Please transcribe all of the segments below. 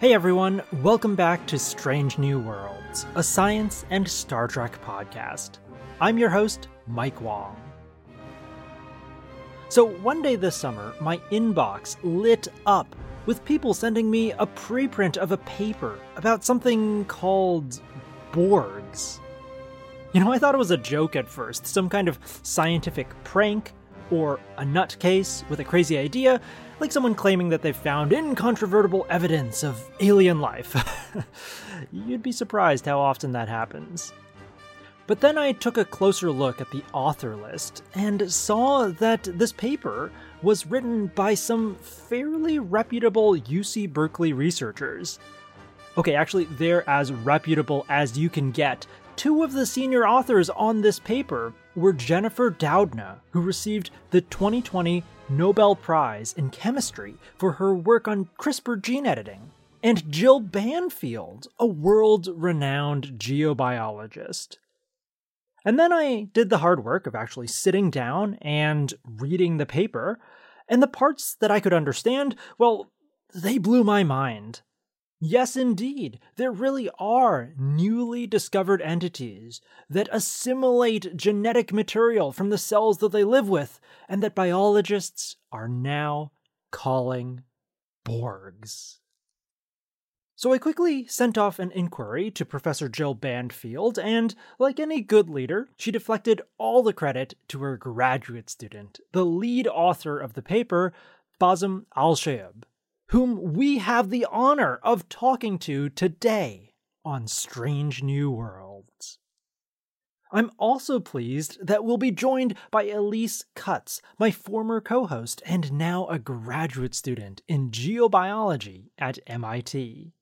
Hey everyone, welcome back to Strange New Worlds, a science and Star Trek podcast. I'm your host, Mike Wong. So, one day this summer, my inbox lit up with people sending me a preprint of a paper about something called Borgs. You know, I thought it was a joke at first, some kind of scientific prank, or a nutcase with a crazy idea, like someone claiming that they've found incontrovertible evidence of alien life. You'd be surprised how often that happens. But then I took a closer look at the author list and saw that this paper was written by some fairly reputable UC Berkeley researchers. Okay, actually, they're as reputable as you can get. Two of the senior authors on this paper were Jennifer Doudna, who received the 2020 Nobel Prize in Chemistry for her work on CRISPR gene editing, and Jill Banfield, a world renowned geobiologist. And then I did the hard work of actually sitting down and reading the paper, and the parts that I could understand, well, they blew my mind. Yes, indeed, there really are newly discovered entities that assimilate genetic material from the cells that they live with, and that biologists are now calling Borgs. So I quickly sent off an inquiry to Professor Jill Banfield, and like any good leader, she deflected all the credit to her graduate student, the lead author of the paper, Basem Al-Shayeb whom we have the honor of talking to today on Strange New Worlds. I'm also pleased that we'll be joined by Elise Cutts, my former co host and now a graduate student in geobiology at MIT.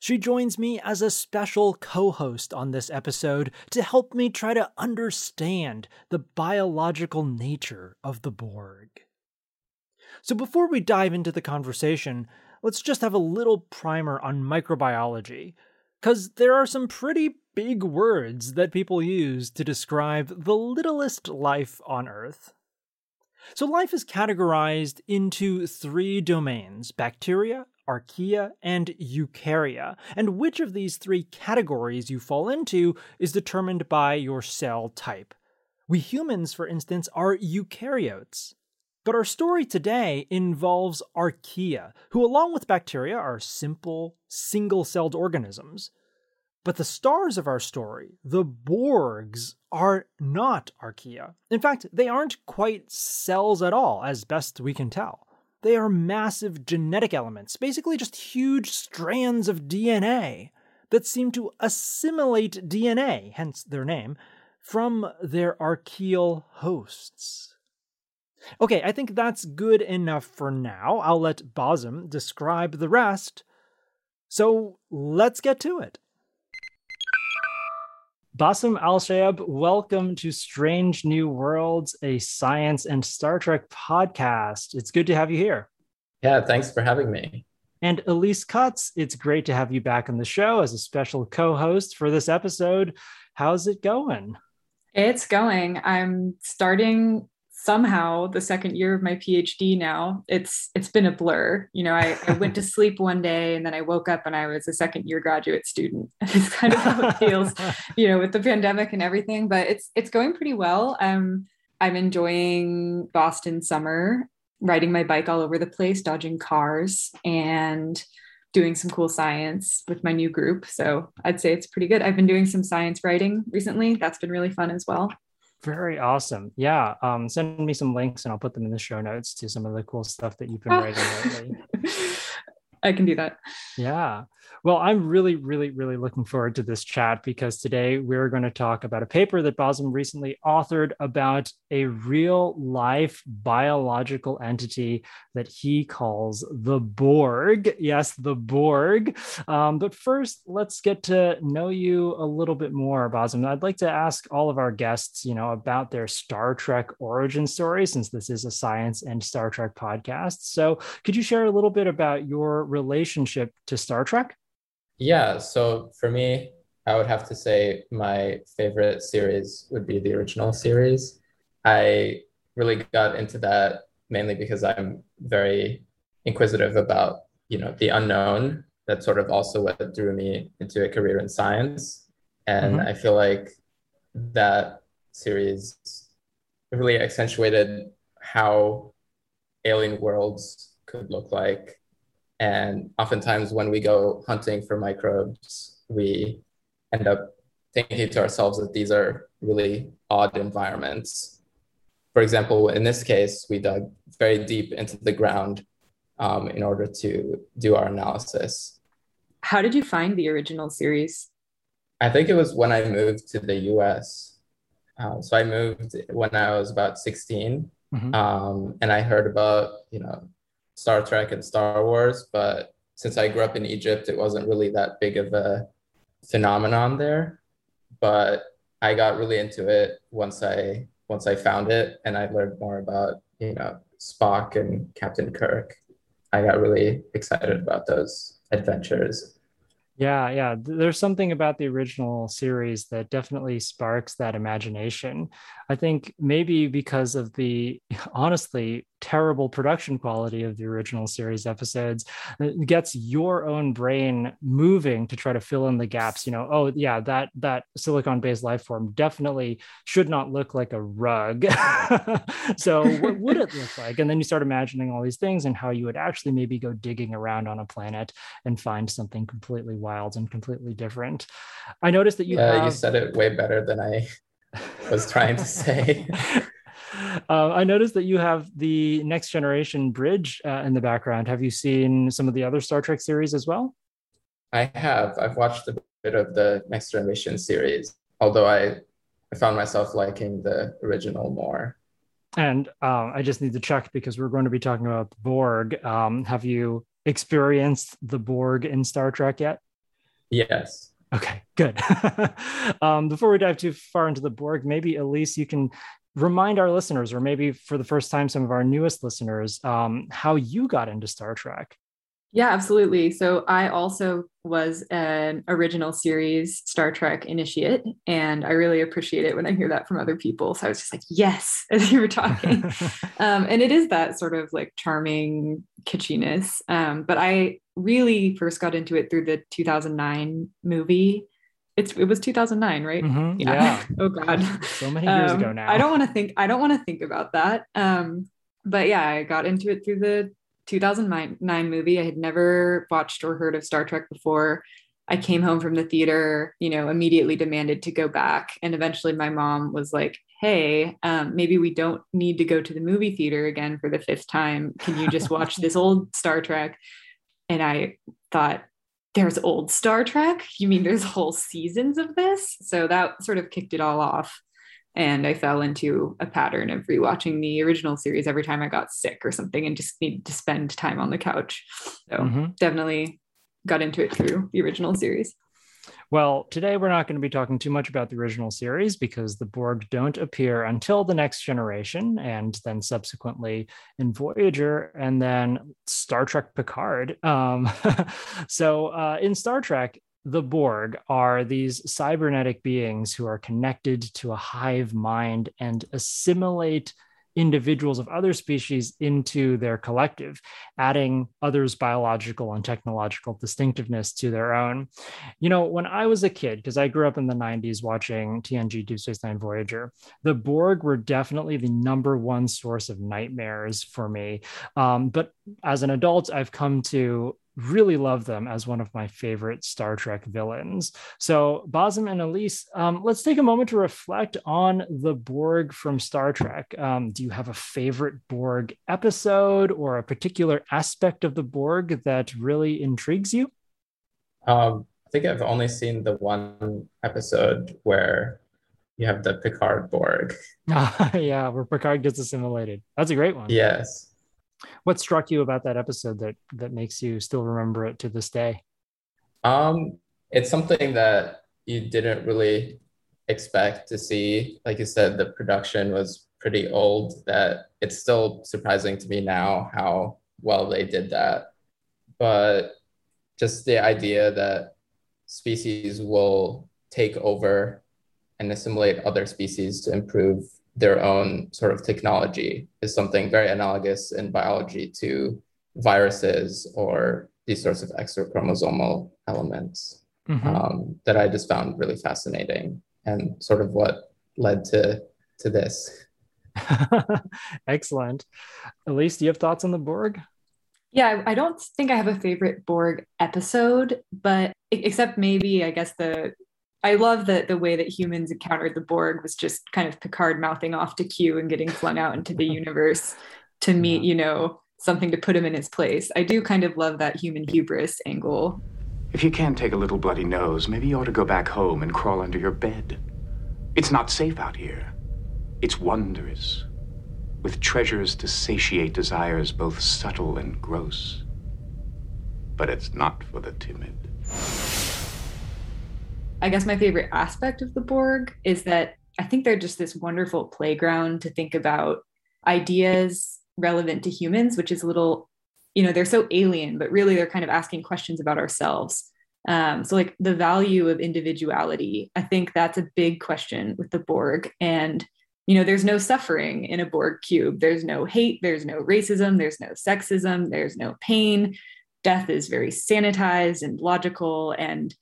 She joins me as a special co host on this episode to help me try to understand the biological nature of the Borg. So before we dive into the conversation, let's just have a little primer on microbiology, because there are some pretty big words that people use to describe the littlest life on Earth. So, life is categorized into three domains bacteria, archaea, and eukarya. And which of these three categories you fall into is determined by your cell type. We humans, for instance, are eukaryotes. But our story today involves archaea, who, along with bacteria, are simple, single celled organisms. But the stars of our story, the Borgs, are not archaea. In fact, they aren't quite cells at all, as best we can tell. They are massive genetic elements, basically just huge strands of DNA that seem to assimilate DNA, hence their name, from their archaeal hosts. Okay, I think that's good enough for now. I'll let Basem describe the rest. So let's get to it. Basem Al-Shayeb, welcome to Strange New Worlds, a science and Star Trek podcast. It's good to have you here. Yeah, thanks for having me. And Elise Cutts, it's great to have you back on the show as a special co host for this episode. How's it going? It's going. I'm starting somehow the second year of my phd now it's it's been a blur. You know I, I, went to sleep one day and then i woke up and i was a second year graduate student. It's kind of how it feels you know with the pandemic and everything but it's it's going pretty well. Um i'm enjoying boston summer riding my bike all over the place dodging cars and doing some cool science with my new group. So i'd say it's pretty good. I've been doing some science writing recently. That's been really fun as well very awesome. Yeah. Um, send me some links and I'll put them in the show notes to some of the cool stuff that you've been writing lately. I can do that. Yeah. Well, I'm really, really, really looking forward to this chat because today we're going to talk about a paper that Basem recently authored about a real life biological entity that he calls the Borg. Yes, the Borg. Um, but first, let's get to know you a little bit more, Basem. I'd like to ask all of our guests, you know, about their Star Trek origin story, since this is a science and Star Trek podcast. So, could you share a little bit about your relationship to Star Trek? Yeah, so for me, I would have to say my favorite series would be the original series. I really got into that mainly because I'm very inquisitive about, you know, the unknown that's sort of also what drew me into a career in science. And Mhm. I feel like that series really accentuated how alien worlds could look like. And oftentimes, when we go hunting for microbes, we end up thinking to ourselves that these are really odd environments. For example, in this case, we dug very deep into the ground um, in order to do our analysis. How did you find the original series? I think it was when I moved to the US. Uh, so I moved when I was about 16. Mhm. Um, and I heard about, you know, Star Trek and Star Wars, but since I grew up in Egypt, it wasn't really that big of a phenomenon there. But I got really into it once I once I found it and I learned more about, you know, Spock and Captain Kirk. I got really excited about those adventures. Yeah, yeah. There's something about the original series that definitely sparks that imagination. I think maybe because of the honestly terrible production quality of the original series episodes, uh, it gets your own brain moving to try to fill in the gaps. You know, oh yeah, that that silicon-based life form definitely should not look like a rug. so what would it look like? And then you start imagining all these things and how you would actually maybe go digging around on a planet and find something completely wild and completely different. I noticed that you yeah, have. you said it way better than I was trying to say. Uh, I noticed that you have the Next Generation bridge uh, in the background. Have you seen some of the other Star Trek series as well? I have. I've watched a bit of the Next Generation series, although I, I found myself liking the original more. And um, I just need to check because we're going to be talking about the Borg. Um, have you experienced the Borg in Star Trek yet? Yes. Okay, good. um, before we dive too far into the Borg, maybe Elise, you can remind our listeners, or maybe for the first time, some of our newest listeners, um, how you got into Star Trek. Yeah, absolutely. So I also was an original series Star Trek initiate, and I really appreciate it when I hear that from other people. So I was just like, yes, as you were talking. um, and it is that sort of like charming kitschiness. Um, but I really first got into it through the 2009 movie. It's it was 2009, right? Mhm, yeah. oh God. so many years Um, ago now. I don't want to think. I don't want to think about that. Um, but yeah, I got into it through the 2009 movie. I had never watched or heard of Star Trek before. I came home from the theater, you know, immediately demanded to go back, and eventually my mom was like, "Hey, um, maybe we don't need to go to the movie theater again for the fifth time. Can you just watch this old Star Trek?" And I thought, there's old Star Trek? You mean there's whole seasons of this? So that sort of kicked it all off. And I fell into a pattern of rewatching the original series every time I got sick or something and just needed to spend time on the couch. So Mhm. definitely got into it through the original series. Well, today we're not going to be talking too much about the original series because the Borg don't appear until the next generation and then subsequently in Voyager and then Star Trek Picard. Um, so uh, in Star Trek, the Borg are these cybernetic beings who are connected to a hive mind and assimilate individuals of other species into their collective, adding others' biological and technological distinctiveness to their own. You know, when I was a kid, because I grew up in the 90s watching TNG Deep Space Nine Voyager, the Borg were definitely the number one source of nightmares for me. Um, but as an adult, I've come to really love them as one of my favorite Star Trek villains. So, Basem and Elise, um, let's take a moment to reflect on the Borg from Star Trek. Um, do you have a favorite Borg episode or a particular aspect of the Borg that really intrigues you? Um, I think I've only seen the one episode where you have the Picard Borg. yeah, where Picard gets assimilated. That's a great one. Yes. What struck you about that episode that that makes you still remember it to this day? Um, it's something that you didn't really expect to see. Like you said, the production was pretty old, that it's still surprising to me now how well they did that. But just the idea that species will take over and assimilate other species to improve their own sort of technology is something very analogous in biology to viruses or these sorts of extrachromosomal elements Mhm. um, that I just found really fascinating and sort of what led to to this. Excellent. Elise, do you have thoughts on the Borg? Yeah, I I don't think I have a favorite Borg episode, but except maybe I guess the I love that the way that humans encountered the Borg was just kind of Picard mouthing off to Q and getting flung out into the universe to meet, you know, something to put him in his place. I do kind of love that human hubris angle. If you can't take a little bloody nose, maybe you ought to go back home and crawl under your bed. It's not safe out here. It's wondrous, with treasures to satiate desires both subtle and gross. But it's not for the timid. I guess my favorite aspect of the Borg is that I think they're just this wonderful playground to think about ideas relevant to humans, which is a little, you know, they're so alien, but really they're kind of asking questions about ourselves. Um, so, like the value of individuality, I think that's a big question with the Borg. And, you know, there's no suffering in a Borg cube. There's no hate, there's no racism, there's no sexism, there's no pain. Death is very sanitized and logical. And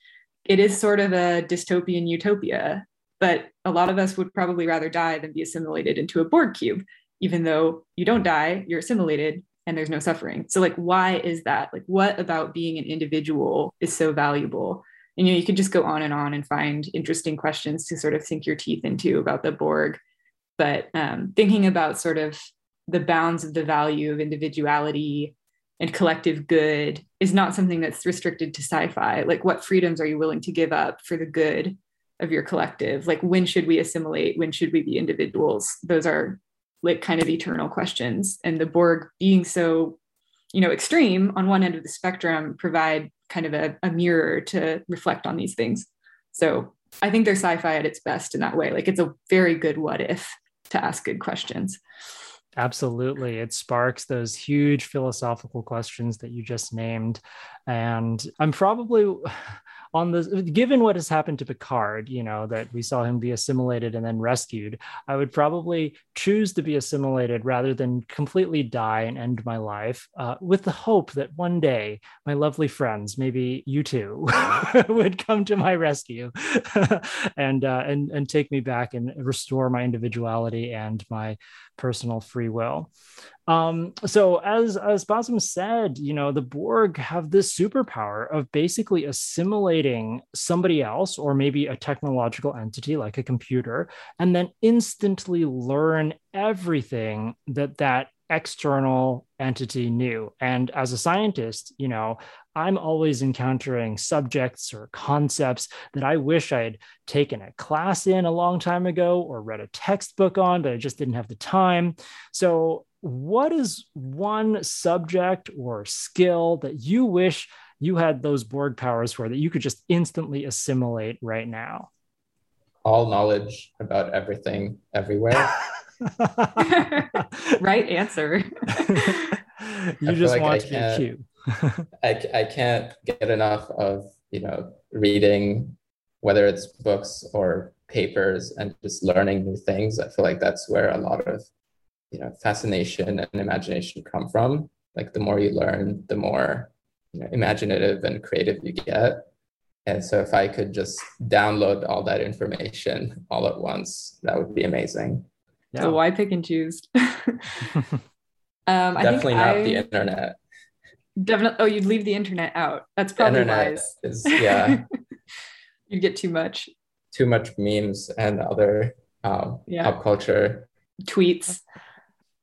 it is sort of a dystopian utopia, but a lot of us would probably rather die than be assimilated into a Borg cube, even though you don't die, you're assimilated and there's no suffering. So, like, why is that? Like, what about being an individual is so valuable? And, you know, you could just go on and on and find interesting questions to sort of sink your teeth into about the Borg. But um, thinking about sort of the bounds of the value of individuality and collective good is not something that's restricted to sci-fi. Like what freedoms are you willing to give up for the good of your collective? Like when should we assimilate? When should we be individuals? Those are like kind of eternal questions. And the borg being so you know extreme on one end of the spectrum provide kind of a, a mirror to reflect on these things. So i think they're sci-fi at its best in that way. Like it's a very good what if to ask good questions Absolutely. It sparks those huge philosophical questions that you just named. And I'm probably on the, given what has happened to Picard, you know, that we saw him be assimilated and then rescued, I would probably choose to be assimilated rather than completely die and end my life uh, with the hope that one day my lovely friends, maybe you too, would come to my rescue and, uh, and, and take me back and restore my individuality and my personal free will. Um, so as as Basem said, you know, the Borg have this superpower of basically assimilating somebody else or maybe a technological entity like a computer, and then instantly learn everything that that external entity knew. And as a scientist, you know, I'm always encountering subjects or concepts that I wish I'd taken a class in a long time ago or read a textbook on, but I just didn't have the time. So, what is one subject or skill that you wish you had those Borg powers for that you could just instantly assimilate right now? All knowledge about everything, everywhere. right answer. you just like want to be cute. I, I can't get enough of you know reading whether it's books or papers and just learning new things i feel like that's where a lot of you know fascination and imagination come from like the more you learn the more you know, imaginative and creative you get and so if i could just download all that information all at once that would be amazing yeah. so why pick and choose um, definitely not I... the internet Definitely. Oh, you'd leave the internet out. That's probably internet wise. Is, yeah. you'd get too much. Too much memes and other um, yeah. pop culture tweets.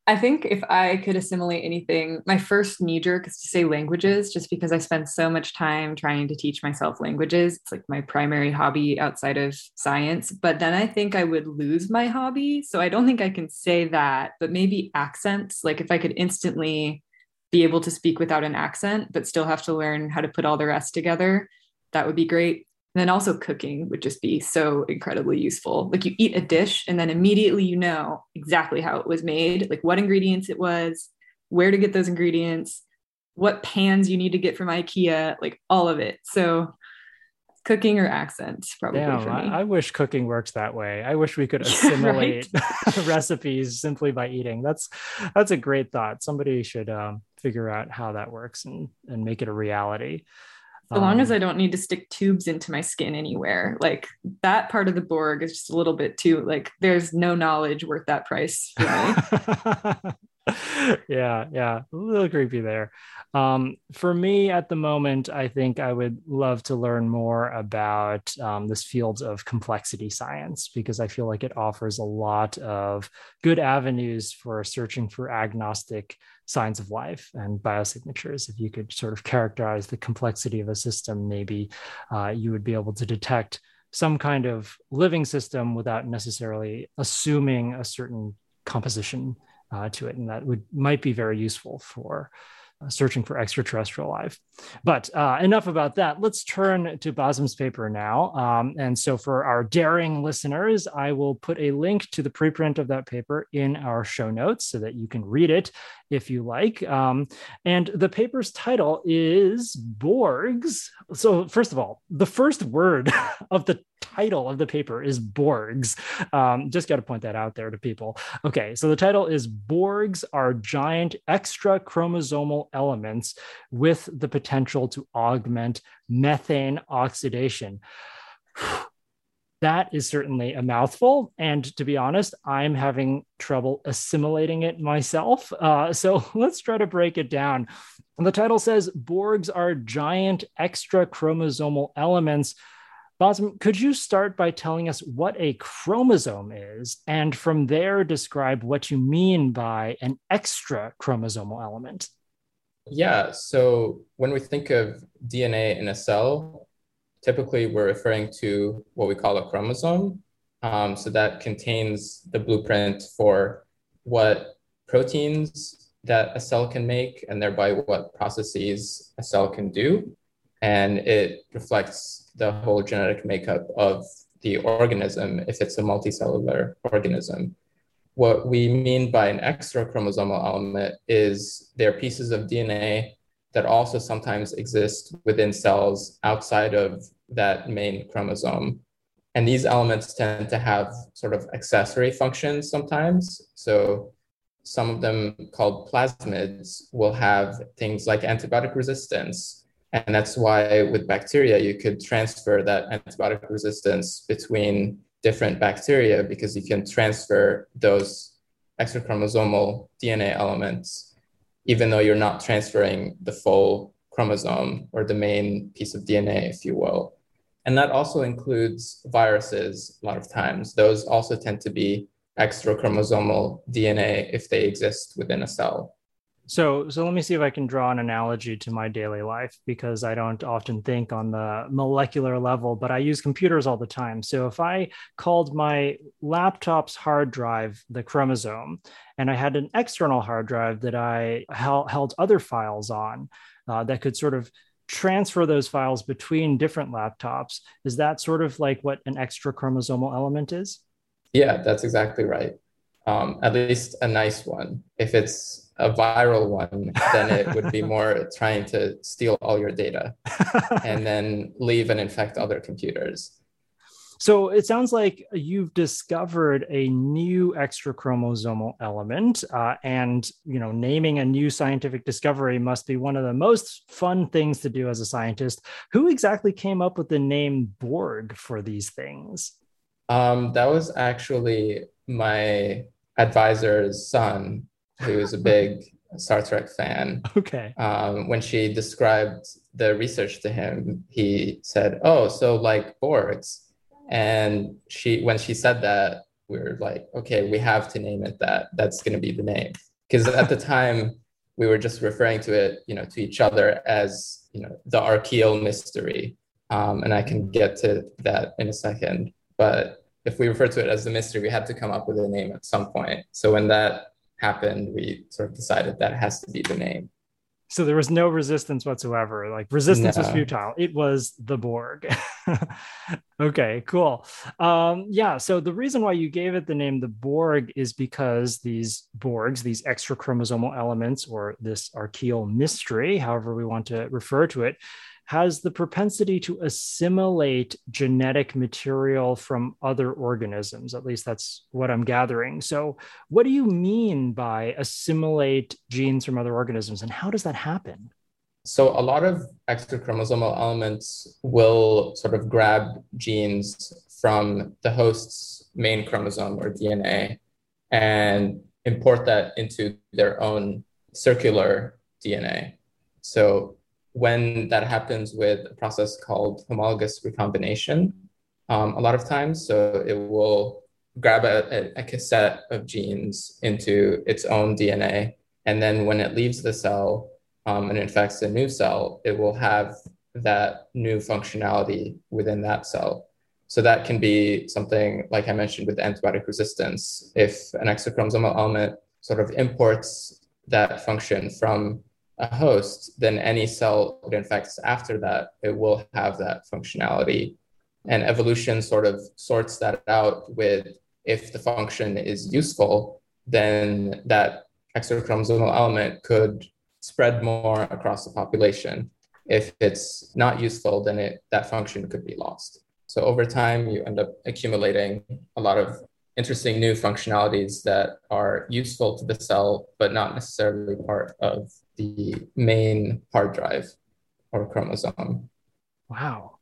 I think if I could assimilate anything, my first knee jerk is to say languages, just because I spend so much time trying to teach myself languages. It's like my primary hobby outside of science. But then I think I would lose my hobby. So I don't think I can say that, but maybe accents. Like if I could instantly be able to speak without an accent, but still have to learn how to put all the rest together, that would be great. And then also cooking would just be so incredibly useful. Like you eat a dish and then immediately you know exactly how it was made, like what ingredients it was, where to get those ingredients, what pans you need to get from IKEA, like all of it. So cooking or accent probably Damn, for me. I, I wish cooking works that way. I wish we could assimilate recipes simply by eating. That's that's a great thought. Somebody should um, figure out how that works and and make it a reality. So long as Um, I don't need to stick tubes into my skin anywhere, like that part of the Borg is just a little bit too like there's no knowledge worth that price. yeah, yeah, a little creepy there. Um, for me at the moment, I think I would love to learn more about um, this field of complexity science because I feel like it offers a lot of good avenues for searching for agnostic signs of life and biosignatures. If you could sort of characterize the complexity of a system, maybe uh, you would be able to detect some kind of living system without necessarily assuming a certain composition uh, to it, and that would might be very useful for uh, searching for extraterrestrial life. But uh, enough about that. Let's turn to Basem's paper now. Um, and so, for our daring listeners, I will put a link to the preprint of that paper in our show notes so that you can read it if you like. Um, and the paper's title is Borgs. So, first of all, the first word of the title of the paper is Borgs. Um, just got to point that out there to people. Okay, so the title is Borgs are giant extra chromosomal elements with the potential to augment methane oxidation. That is certainly a mouthful. And to be honest, I'm having trouble assimilating it myself. Uh, so let's try to break it down. The title says Borgs are giant extra chromosomal elements Basem, could you start by telling us what a chromosome is, and from there describe what you mean by an extra chromosomal element? Yeah, so when we think of DNA in a cell, typically we're referring to what we call a chromosome. Um, so that contains the blueprint for what proteins that a cell can make, and thereby what processes a cell can do. And it reflects the whole genetic makeup of the organism if it's a multicellular organism. What we mean by an extra chromosomal element is there are pieces of DNA that also sometimes exist within cells outside of that main chromosome. And these elements tend to have sort of accessory functions sometimes. So some of them called plasmids will have things like antibiotic resistance and that's why with bacteria, you could transfer that antibiotic resistance between different bacteria because you can transfer those extrachromosomal DNA elements, even though you're not transferring the full chromosome or the main piece of DNA, if you will. And that also includes viruses a lot of times. Those also tend to be extrachromosomal DNA if they exist within a cell. So, so let me see if I can draw an analogy to my daily life because I don't often think on the molecular level, but I use computers all the time. So, if I called my laptop's hard drive the chromosome, and I had an external hard drive that I held, held other files on uh, that could sort of transfer those files between different laptops, is that sort of like what an extra chromosomal element is? Yeah, that's exactly right. Um, at least a nice one. If it's a viral one, then it would be more trying to steal all your data and then leave and infect other computers. So it sounds like you've discovered a new extra chromosomal element, uh, and you know, naming a new scientific discovery must be one of the most fun things to do as a scientist. Who exactly came up with the name Borg for these things? Um, that was actually my advisor's son who is a big Star Trek fan. Okay. Um, when she described the research to him, he said, "Oh, so like Borgs," and she when she said that, we were like, "Okay, we have to name it that. That's going to be the name." Because at the time, we were just referring to it, you know, to each other as you know the Archaeal mystery, um, and I can get to that in a second. But if we refer to it as the mystery, we had to come up with a name at some point. So when that happened, we sort of decided that has to be the name. So there was no resistance whatsoever. Like resistance no. was futile. It was the Borg. okay, cool. Um, yeah. So the reason why you gave it the name the Borg is because these Borgs, these extra chromosomal elements, or this archaeal mystery, however we want to refer to it, has the propensity to assimilate genetic material from other organisms. At least that's what I'm gathering. So, what do you mean by assimilate genes from other organisms, and how does that happen? So, a lot of extrachromosomal elements will sort of grab genes from the host's main chromosome or DNA and import that into their own circular DNA. So, when that happens with a process called homologous recombination, um, a lot of times. So it will grab a, a, cassette of genes into its own DNA. And then when it leaves the cell um, and infects a new cell, it will have that new functionality within that cell. So that can be something like I mentioned with antibiotic resistance. If an extrachromosomal element sort of imports that function from a host, then any cell it infects after that, it will have that functionality. And evolution sort of sorts that out with if the function is useful, then that extrachromosomal element could spread more across the population. If it's not useful, then it, that function could be lost. So over time, you end up accumulating a lot of interesting new functionalities that are useful to the cell, but not necessarily part of the main hard drive or chromosome. Wow.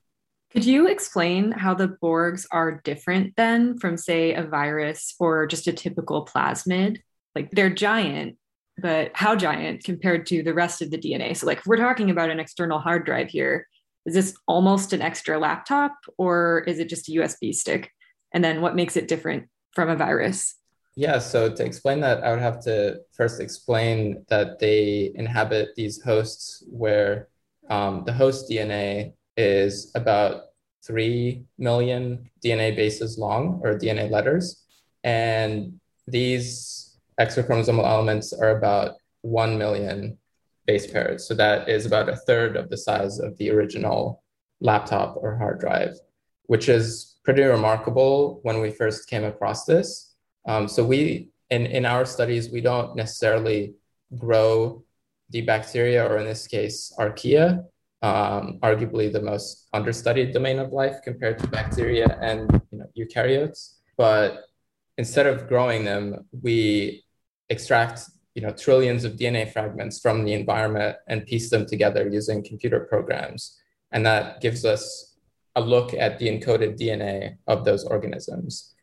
Could you explain how the Borgs are different then from, say, a virus or just a typical plasmid? Like they're giant, but how giant compared to the rest of the DNA? So, like, if we're talking about an external hard drive here, is this almost an extra laptop or is it just a USB stick? And then what makes it different from a virus? Yeah, so to explain that, I would have to first explain that they inhabit these hosts where um, the host DNA is about 3 million DNA bases long or DNA letters. And these extrachromosomal elements are about 1 million base pairs. So that is about a third of the size of the original laptop or hard drive, which is pretty remarkable when we first came across this um, so we, in, in our studies, we don't necessarily grow the bacteria, or in this case, archaea, um, arguably the most understudied domain of life compared to bacteria and you know, eukaryotes. But instead of growing them, we extract you know, trillions of DNA fragments from the environment and piece them together using computer programs. And that gives us a look at the encoded DNA of those organisms.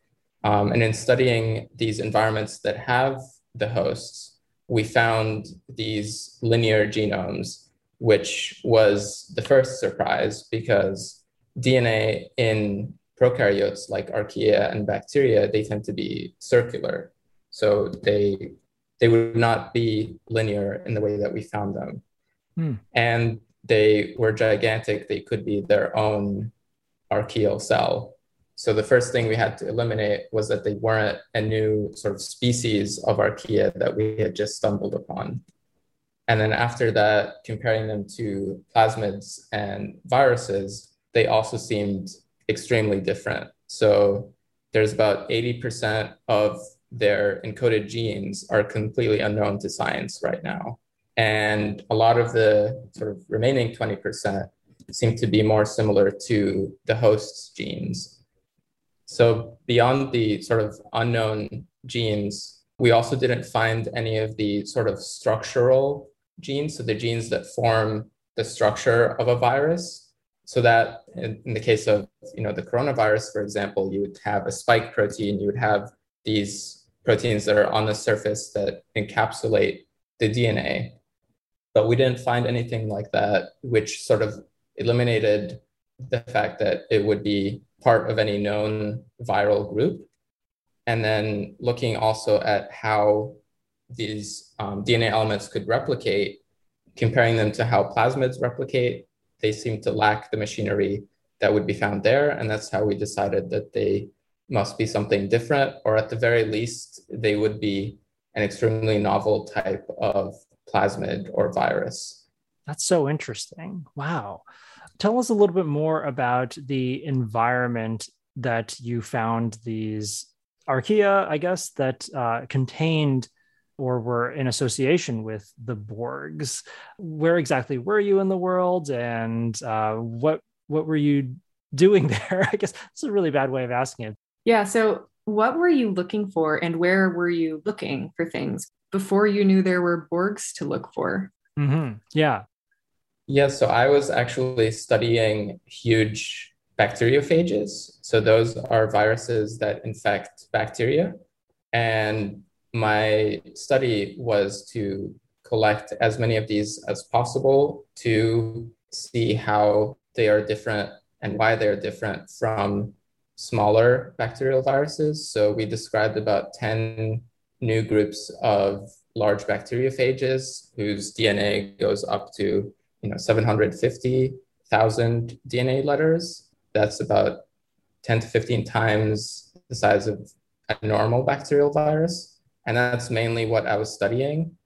Um, and in studying these environments that have the hosts, we found these linear genomes, which was the first surprise because DNA in prokaryotes like archaea and bacteria, they tend to be circular. So they they would not be linear in the way that we found them. Hmm. And they were gigantic. They could be their own archaeal cell. So the first thing we had to eliminate was that they weren't a new sort of species of archaea that we had just stumbled upon. And then after that, comparing them to plasmids and viruses, they also seemed extremely different. So there's about 80% of their encoded genes are completely unknown to science right now. And a lot of the sort of remaining 20% seem to be more similar to the host's genes. So beyond the sort of unknown genes, we also didn't find any of the sort of structural genes, so the genes that form the structure of a virus. So that in, in, the case of you know the coronavirus, for example, you would have a spike protein, you would have these proteins that are on the surface that encapsulate the DNA. But we didn't find anything like that, which sort of eliminated the fact that it would be part of any known viral group. And then looking also at how these um, DNA elements could replicate, comparing them to how plasmids replicate, they seem to lack the machinery that would be found there. And that's how we decided that they must be something different, or at the very least, they would be an extremely novel type of plasmid or virus. That's so interesting. Wow tell us a little bit more about the environment that you found these archaea, I guess, that uh, contained or were in association with the Borgs. Where exactly were you in the world, and uh, what what were you doing there? I guess it's a really bad way of asking it. Yeah. So, what were you looking for, and where were you looking for things before you knew there were Borgs to look for? Mm-hmm. Yeah. Yeah. So I was actually studying huge bacteriophages. So those are viruses that infect bacteria. And my study was to collect as many of these as possible to see how they are different and why they're different from smaller bacterial viruses. So we described about 10 new groups of large bacteriophages whose DNA goes up to you know 750,000 DNA letters. That's about 10 to 15 times the size of a normal bacterial virus. And that's mainly what I was studying.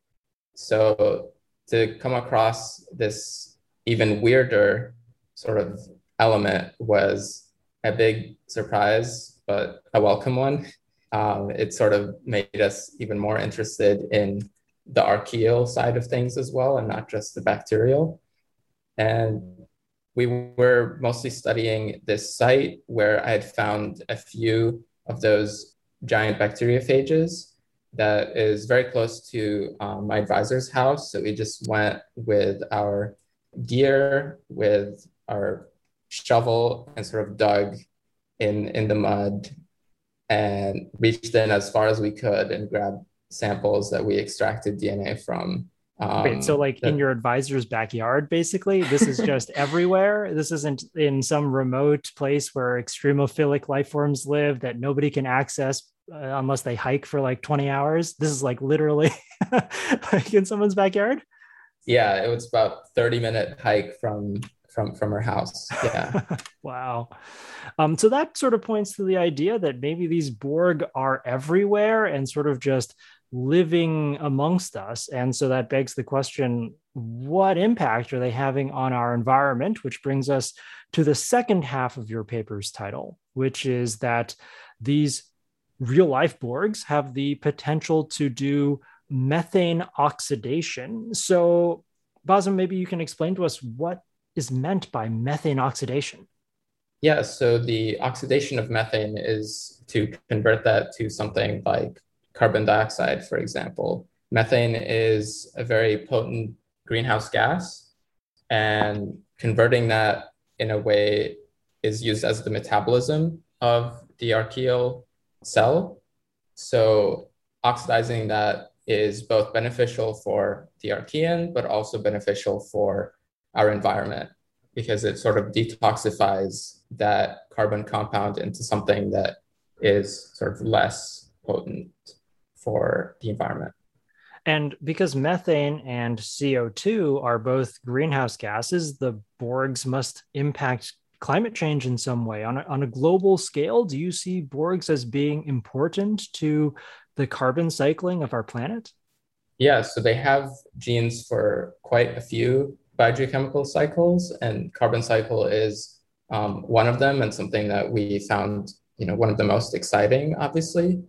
So to come across this even weirder sort of element was a big surprise, but a welcome one. Um, it sort of made us even more interested in the archaeal side of things as well, and not just the bacterial. And we were mostly studying this site where I had found a few of those giant bacteriophages that is very close to um, my advisor's house. So we just went with our gear, with our shovel, and sort of dug in in the mud and reached in as far as we could and grabbed samples that we extracted DNA from. Um, Wait, so like the, in your advisor's backyard, basically, this is just everywhere. This isn't in some remote place where extremophilic life forms live that nobody can access uh, unless they hike for like 20 hours. This is like literally like in someone's backyard. Yeah, it was about 30 minute hike from from from her house. Yeah. wow. Um, so that sort of points to the idea that maybe these Borg are everywhere and sort of just living amongst us. And so that begs the question what impact are they having on our environment? Which brings us to the second half of your paper's title, which is that these real life Borgs have the potential to do methane oxidation. So, Basem, maybe you can explain to us what is meant by methane oxidation. Yeah, so the oxidation of methane is to convert that to something like carbon dioxide, for example. Methane is a very potent greenhouse gas, and converting that in a way is used as the metabolism of the archaeal cell. So, oxidizing that is both beneficial for the archaean, but also beneficial for our environment because it sort of detoxifies that carbon compound into something that is sort of less potent for the environment. And because methane and CO2 are both greenhouse gases, the Borgs must impact climate change in some way. On a, on a global scale, do you see Borgs as being important to the carbon cycling of our planet? Yeah, so they have genes for quite a few biogeochemical cycles, and carbon cycle is um, one of them, and something that we found, you know, one of the most exciting, obviously.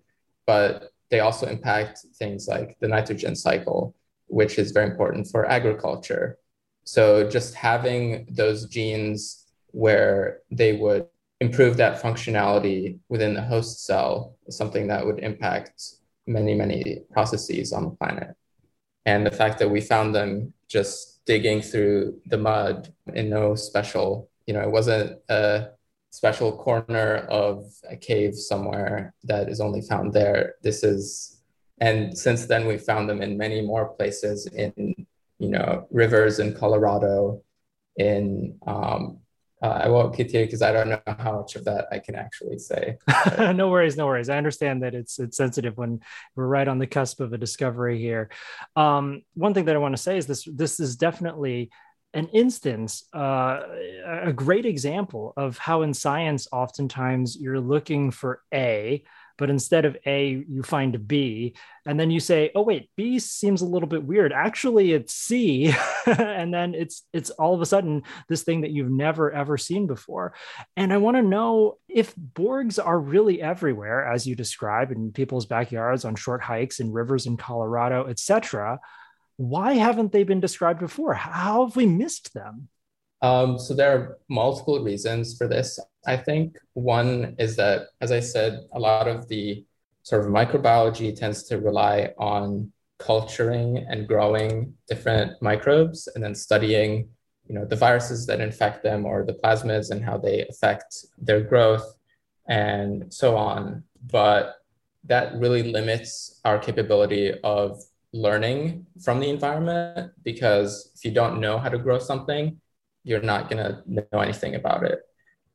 But they also impact things like the nitrogen cycle, which is very important for agriculture. So just having those genes where they would improve that functionality within the host cell is something that would impact many, many processes on the planet. And the fact that we found them just digging through the mud in no special, you know, it wasn't a special corner of a cave somewhere that is only found there. This is, and since then we found them in many more places in, you know, rivers in Colorado, in um, uh, I won't continue because I don't know how much of that I can actually say. no worries, no worries. I understand that it's it's sensitive when we're right on the cusp of a discovery here. Um, one thing that I want to say is this: this is definitely an instance, uh, a great example of how in science, oftentimes you're looking for a but instead of A, you find B. And then you say, oh, wait, B seems a little bit weird. Actually, it's C. and then it's it's all of a sudden this thing that you've never ever seen before. And I want to know if Borgs are really everywhere, as you describe in people's backyards, on short hikes, in rivers in Colorado, etc. Why haven't they been described before? How have we missed them? Um, so there are multiple reasons for this. I think one is that, as I said, a lot of the sort of microbiology tends to rely on culturing and growing different microbes and then studying you know the viruses that infect them or the plasmids and how they affect their growth and so on but that really limits our capability of learning from the environment because if you don't know how to grow something you're not going to know anything about it.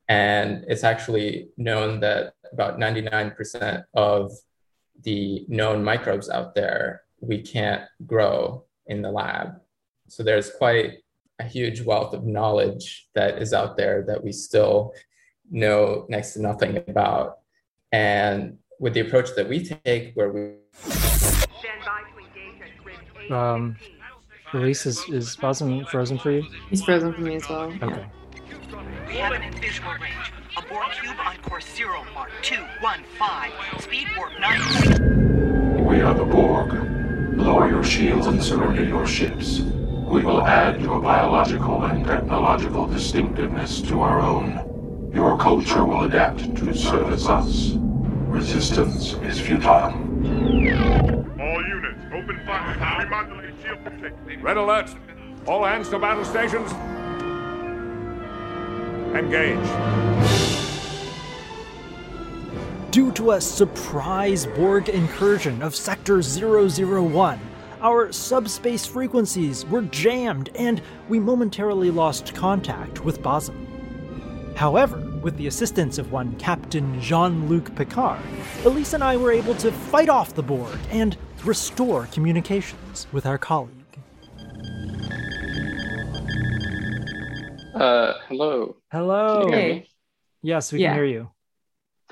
And it's actually known that about 99% of the known microbes out there we can't grow in the lab. So there's quite a huge wealth of knowledge that is out there that we still know next to nothing about. And with the approach that we take, where we um, Elise is, is Basem frozen for you? He's frozen for me as well. Okay. We have an invisible range. A Borg cube on course 0, Mark 215. Speed warp 9. We are the Borg. Lower your shields and surrender your ships. We will add your biological and technological distinctiveness to our own. Your culture will adapt to service us. Resistance is futile. Red alert! All hands to battle stations. Engage. Due to a surprise Borg incursion of Sector 001, our subspace frequencies were jammed and we momentarily lost contact with Basem. However, with the assistance of one Captain Jean Luc Picard, Elise and I were able to fight off the Borg and restore communications with our colleague. Uh, hello. Hello. Can you hear me? Yes, we Yeah. can hear you.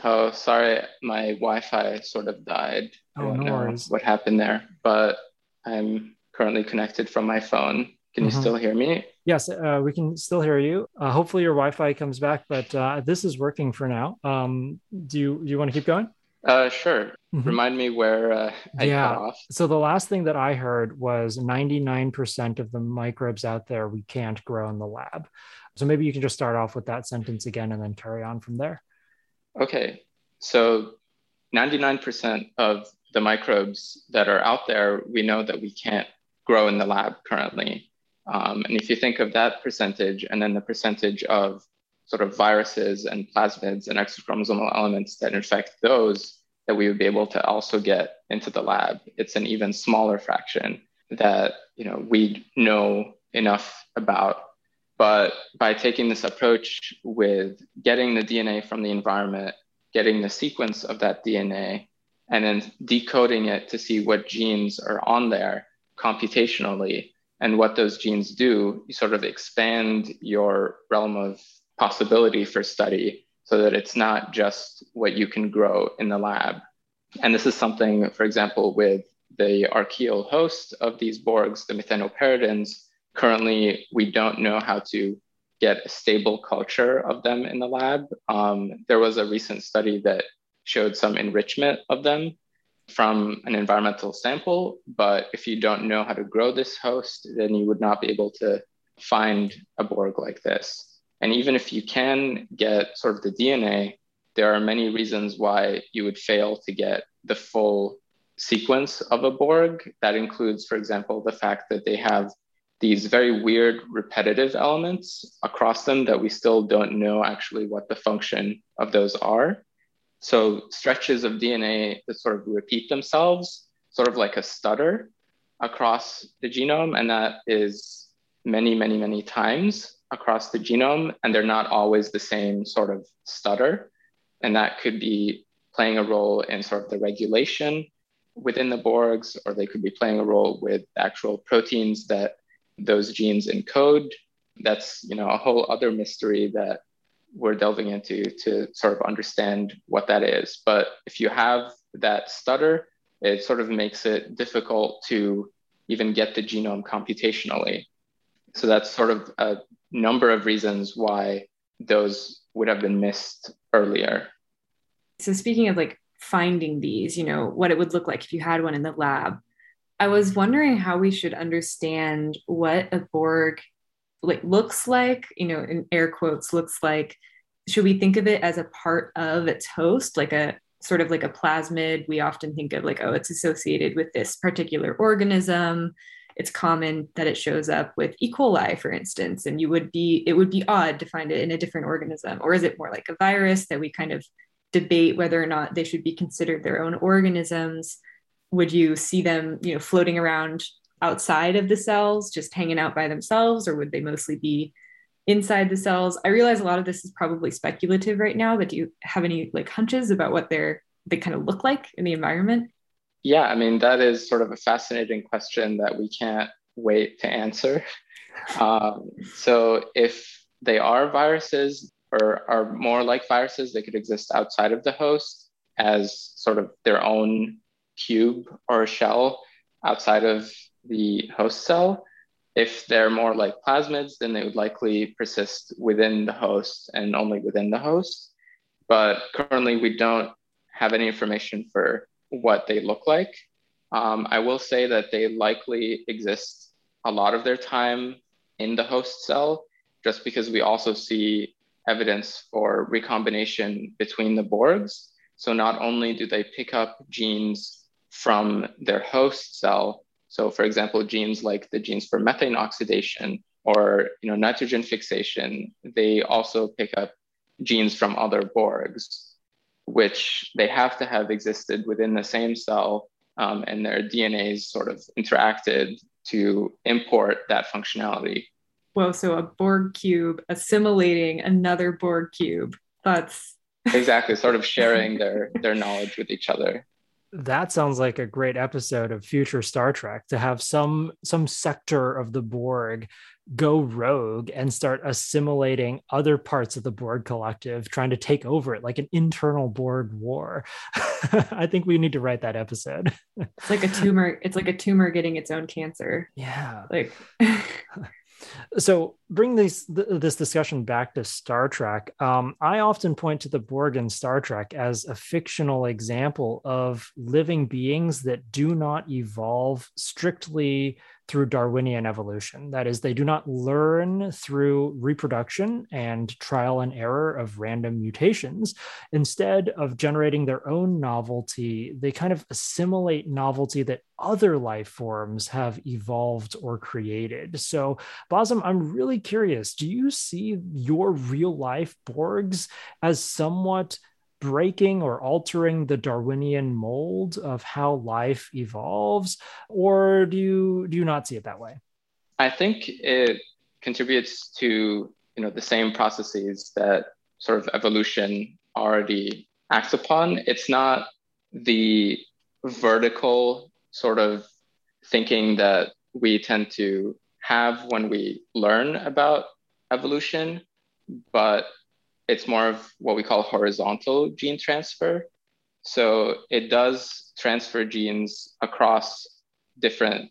Oh, sorry, my Wi-Fi sort of died. I Oh, don't no know worries. what happened there, but I'm currently connected from my phone. Can Mhm. you still hear me? Yes, uh, we can still hear you. Uh, hopefully, your Wi-Fi comes back, but uh, this is working for now. Um, do you do you want to keep going? Uh, sure. Mhm. Remind me where uh, I Yeah. cut off. So the last thing that I heard was 99% of the microbes out there we can't grow in the lab. So maybe you can just start off with that sentence again and then carry on from there. Okay, so 99% of the microbes that are out there, we know that we can't grow in the lab currently. Um, and if you think of that percentage and then the percentage of sort of viruses and plasmids and extrachromosomal elements that infect those that we would be able to also get into the lab, it's an even smaller fraction that you know we know enough about. But by taking this approach with getting the DNA from the environment, getting the sequence of that DNA, and then decoding it to see what genes are on there computationally and what those genes do, you sort of expand your realm of possibility for study so that it's not just what you can grow in the lab. And this is something, for example, with the archaeal host of these Borgs, the Methanoperedens, currently we don't know how to get a stable culture of them in the lab. Um, there was a recent study that showed some enrichment of them from an environmental sample, but if you don't know how to grow this host, then you would not be able to find a Borg like this. And even if you can get sort of the DNA, there are many reasons why you would fail to get the full sequence of a Borg. That includes, for example, the fact that they have these very weird repetitive elements across them that we still don't know actually what the function of those are. So stretches of DNA that sort of repeat themselves, sort of like a stutter across the genome. And that is many, many, many times across the genome. And they're not always the same sort of stutter. And that could be playing a role in sort of the regulation within the Borgs, or they could be playing a role with actual proteins that those genes encode. That's you know a whole other mystery that we're delving into to sort of understand what that is. But if you have that stutter, it sort of makes it difficult to even get the genome computationally. So that's sort of a number of reasons why those would have been missed earlier. So speaking of like finding these, you know, what it would look like if you had one in the lab, I was wondering how we should understand what a Borg like looks like, you know, in air quotes looks like. Should we think of it as a part of its host, like a sort of like a plasmid? We often think of like, oh, it's associated with this particular organism. It's common that it shows up with E. coli, for instance, and you would be it would be odd to find it in a different organism. Or is it more like a virus that we kind of debate whether or not they should be considered their own organisms? Would you see them, you know, floating around outside of the cells, just hanging out by themselves, or would they mostly be inside the cells? I realize a lot of this is probably speculative right now, but do you have any like hunches about what they're they kind of look like in the environment? Yeah, I mean that is sort of a fascinating question that we can't wait to answer. Um, so if they are viruses or are more like viruses, they could exist outside of the host as sort of their own cube or shell outside of the host cell. If they're more like plasmids, then they would likely persist within the host and only within the host. But currently, we don't have any information for what they look like. Um, I will say that they likely exist a lot of their time in the host cell, just because we also see evidence for recombination between the Borgs. So not only do they pick up genes from their host cell, so for example, genes like the genes for methane oxidation or you know, nitrogen fixation, they also pick up genes from other Borgs, which they have to have existed within the same cell um, and their DNAs sort of interacted to import that functionality. Well, so a Borg cube assimilating another Borg cube. That's exactly sort of sharing their their knowledge with each other that sounds like a great episode of future Star Trek to have some some sector of the Borg go rogue and start assimilating other parts of the Borg collective, trying to take over it like an internal Borg war. I think we need to write that episode. it's like a tumor. It's like a tumor getting its own cancer. Yeah. Like so bring this this discussion back to Star Trek. Um, I often point to the Borg in Star Trek as a fictional example of living beings that do not evolve strictly through Darwinian evolution. That is, they do not learn through reproduction and trial and error of random mutations. Instead of generating their own novelty, they kind of assimilate novelty that other life forms have evolved or created. So, Basem, I'm really curious do you see your real life Borgs as somewhat breaking or altering the darwinian mold of how life evolves or do you do you not see it that way? I think it contributes to you know the same processes that sort of evolution already acts upon. It's not the vertical sort of thinking that we tend to have when we learn about evolution but it's more of what we call horizontal gene transfer. So it does transfer genes across different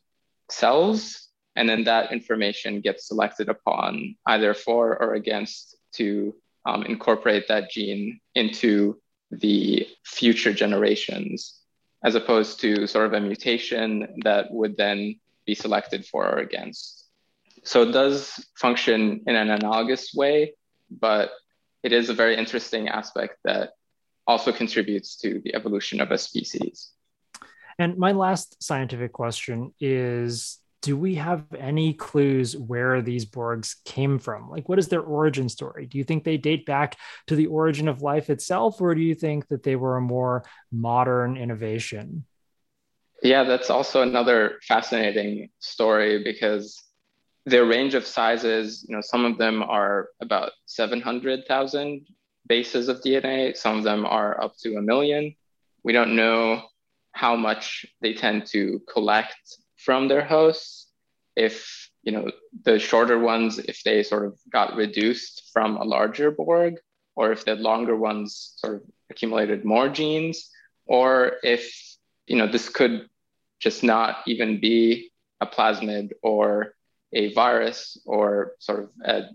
cells, and then that information gets selected upon either for or against to um, incorporate that gene into the future generations, as opposed to sort of a mutation that would then be selected for or against. So it does function in an analogous way, but it is a very interesting aspect that also contributes to the evolution of a species. And my last scientific question is do we have any clues where these Borgs came from? Like, what is their origin story? Do you think they date back to the origin of life itself, or do you think that they were a more modern innovation? Yeah, that's also another fascinating story because their range of sizes, you know, some of them are about 700,000 bases of DNA. Some of them are up to a million. We don't know how much they tend to collect from their hosts. If, you know, the shorter ones, if they sort of got reduced from a larger Borg, or if the longer ones sort of accumulated more genes, or if you know this could just not even be a plasmid or a virus or sort of a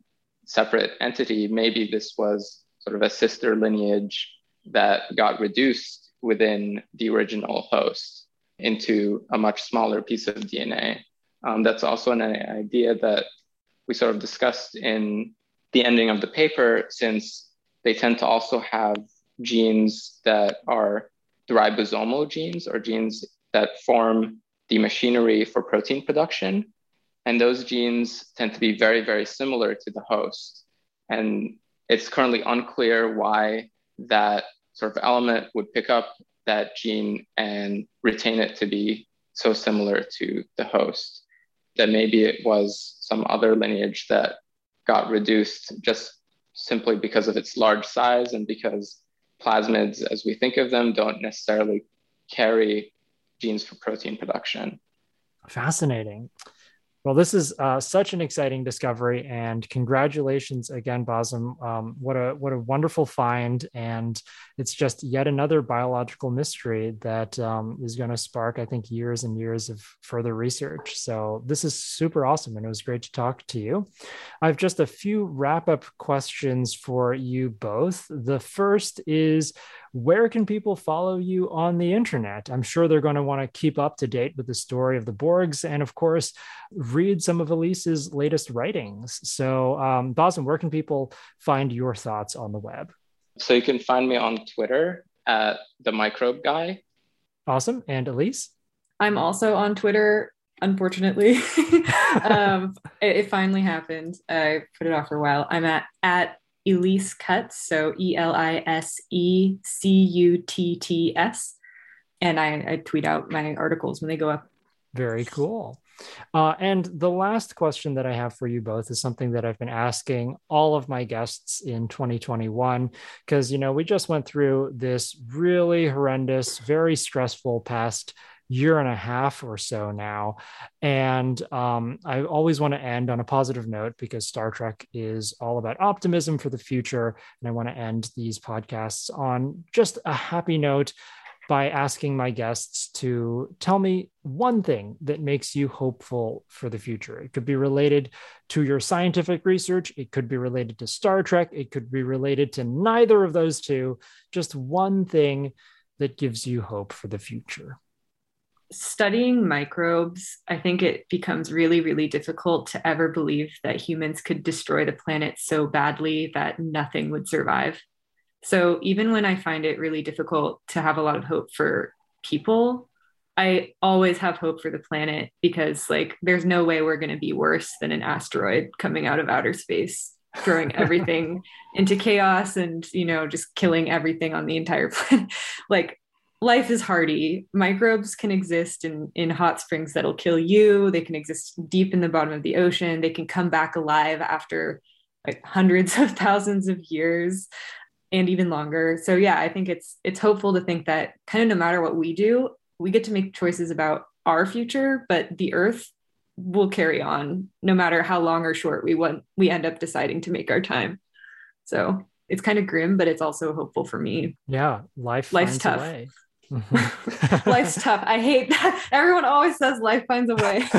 separate entity. Maybe this was sort of a sister lineage that got reduced within the original host into a much smaller piece of DNA. Um, that's also an idea that we sort of discussed in the ending of the paper, since they tend to also have genes that are the ribosomal genes or genes that form the machinery for protein production. And those genes tend to be very, very similar to the host. And it's currently unclear why that sort of element would pick up that gene and retain it to be so similar to the host. That maybe it was some other lineage that got reduced just simply because of its large size and because plasmids, as we think of them, don't necessarily carry genes for protein production. Fascinating. Well, this is uh, such an exciting discovery, and congratulations again, Basem. Um, what a what a wonderful find, and it's just yet another biological mystery that um, is going to spark, I think, years and years of further research. So this is super awesome, and it was great to talk to you. I have just a few wrap up questions for you both. The first is where can people follow you on the internet? I'm sure they're going to want to keep up to date with the story of the Borgs and, of course, read some of Elise's latest writings. So, um, Basem, where can people find your thoughts on the web? So, you can find me on Twitter at the microbe guy. Awesome. And Elise? I'm also on Twitter unfortunately. um, it, it, finally happened. I put it off for a while. I'm at at Elise Cutts, so E L I S E C U T T S. And I, I, tweet out my articles when they go up. Very cool. Uh, and the last question that I have for you both is something that I've been asking all of my guests in 2021, because, you know, we just went through this really horrendous, very stressful past year and a half or so now. And um, I always want to end on a positive note because Star Trek is all about optimism for the future. And I want to end these podcasts on just a happy note by asking my guests to tell me one thing that makes you hopeful for the future. It could be related to your scientific research, it could be related to Star Trek, it could be related to neither of those two. Just one thing that gives you hope for the future studying microbes, I think it becomes really, really difficult to ever believe that humans could destroy the planet so badly that nothing would survive. So even when I find it really difficult to have a lot of hope for people, I always have hope for the planet because like there's no way we're going to be worse than an asteroid coming out of outer space throwing everything into chaos and you know just killing everything on the entire planet like life is hardy. Microbes can exist in, in hot springs that'll kill you. They can exist deep in the bottom of the ocean. They can come back alive after like hundreds of thousands of years and even longer. So yeah, I think it's it's hopeful to think that kind of no matter what we do, we get to make choices about our future, but the earth will carry on no matter how long or short we want we end up deciding to make our time. So it's kind of grim, but it's also hopeful for me. Yeah, life life's tough. Mm-hmm. Life's tough. I hate that. Everyone always says life finds a way.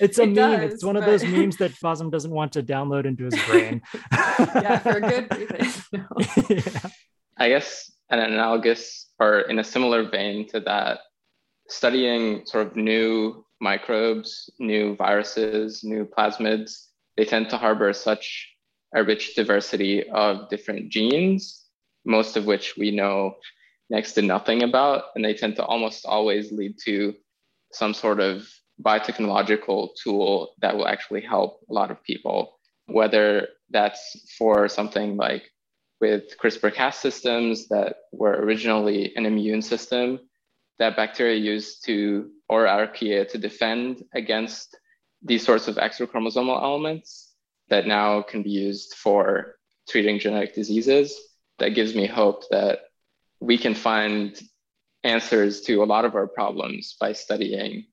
it's a it meme. Does, it's one but... of those memes that Basem doesn't want to download into his brain. yeah, for a good reason. No. Yeah. I guess an analogous or in a similar vein to that, studying sort of new microbes, new viruses, new plasmids, they tend to harbor such a rich diversity of different genes, most of which we know next to nothing about, and they tend to almost always lead to some sort of biotechnological tool that will actually help a lot of people, whether that's for something like with CRISPR Cas systems that were originally an immune system that bacteria used to, or archaea to defend against these sorts of extrachromosomal elements that now can be used for treating genetic diseases. That gives me hope that we can find answers to a lot of our problems by studying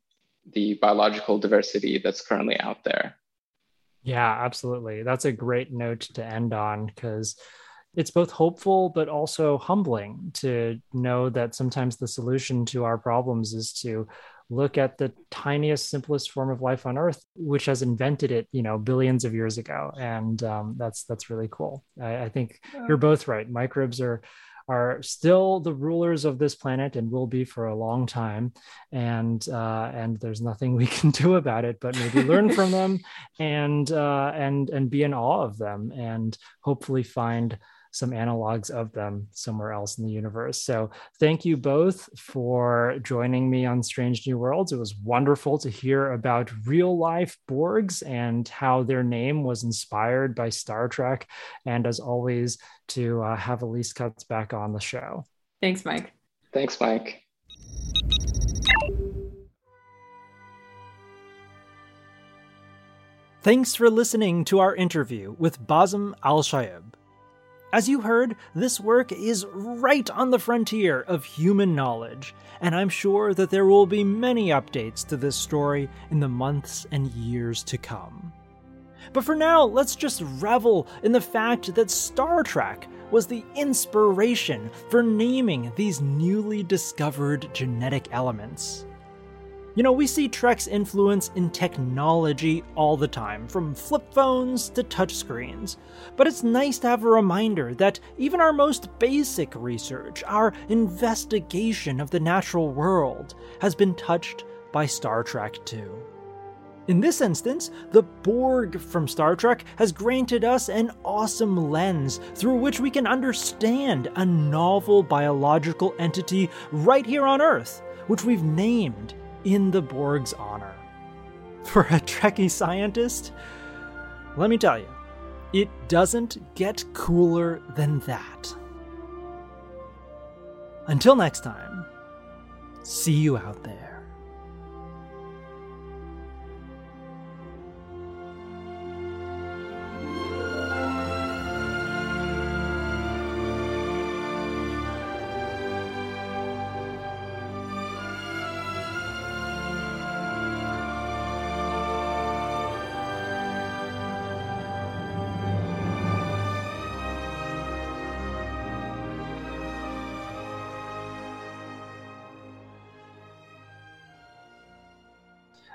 the biological diversity that's currently out there. Yeah, absolutely. That's a great note to end on because it's both hopeful but also humbling to know that sometimes the solution to our problems is to look at the tiniest simplest form of life on earth which has invented it you know billions of years ago and um, that's that's really cool I, I think yeah. you're both right microbes are are still the rulers of this planet and will be for a long time. And uh, and there's nothing we can do about it but maybe learn from them and uh, and and be in awe of them and hopefully find some analogs of them somewhere else in the universe. So thank you both for joining me on Strange New Worlds. It was wonderful to hear about real life Borgs and how their name was inspired by Star Trek. And as always, to uh, have Elise Cutts back on the show. Thanks, Mike. Thanks, Mike. Thanks for listening to our interview with Basem Al Shayeb. As you heard, this work is right on the frontier of human knowledge, and I'm sure that there will be many updates to this story in the months and years to come. But for now, let's just revel in the fact that Star Trek was the inspiration for naming these newly discovered genetic elements. You know, we see Trek's influence in technology all the time, from flip phones to touchscreens. But it's nice to have a reminder that even our most basic research, our investigation of the natural world, has been touched by Star Trek too. In this instance, the Borg from Star Trek has granted us an awesome lens through which we can understand a novel biological entity right here on Earth, which we've named in the Borg's honor. For a Trekkie scientist, let me tell you, it doesn't get cooler than that. Until next time, see you out there.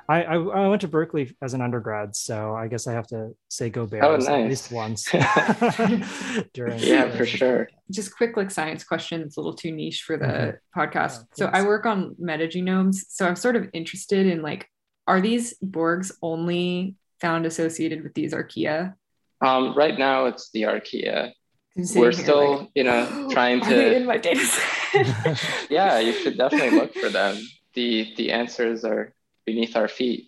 I, I, I went to Berkeley as an undergrad, so I guess I have to say go Bears oh, nice. at least once. during yeah, for sure. Just quick like science question. It's a little too niche for the mm-hmm. podcast. Yeah, so I work on metagenomes, so I'm sort of interested in like, are these Borgs only found associated with these archaea? Um, right now, it's the archaea. We're still, like, you know, trying to. in my data set? yeah, you should definitely look for them. the The answers are beneath our feet.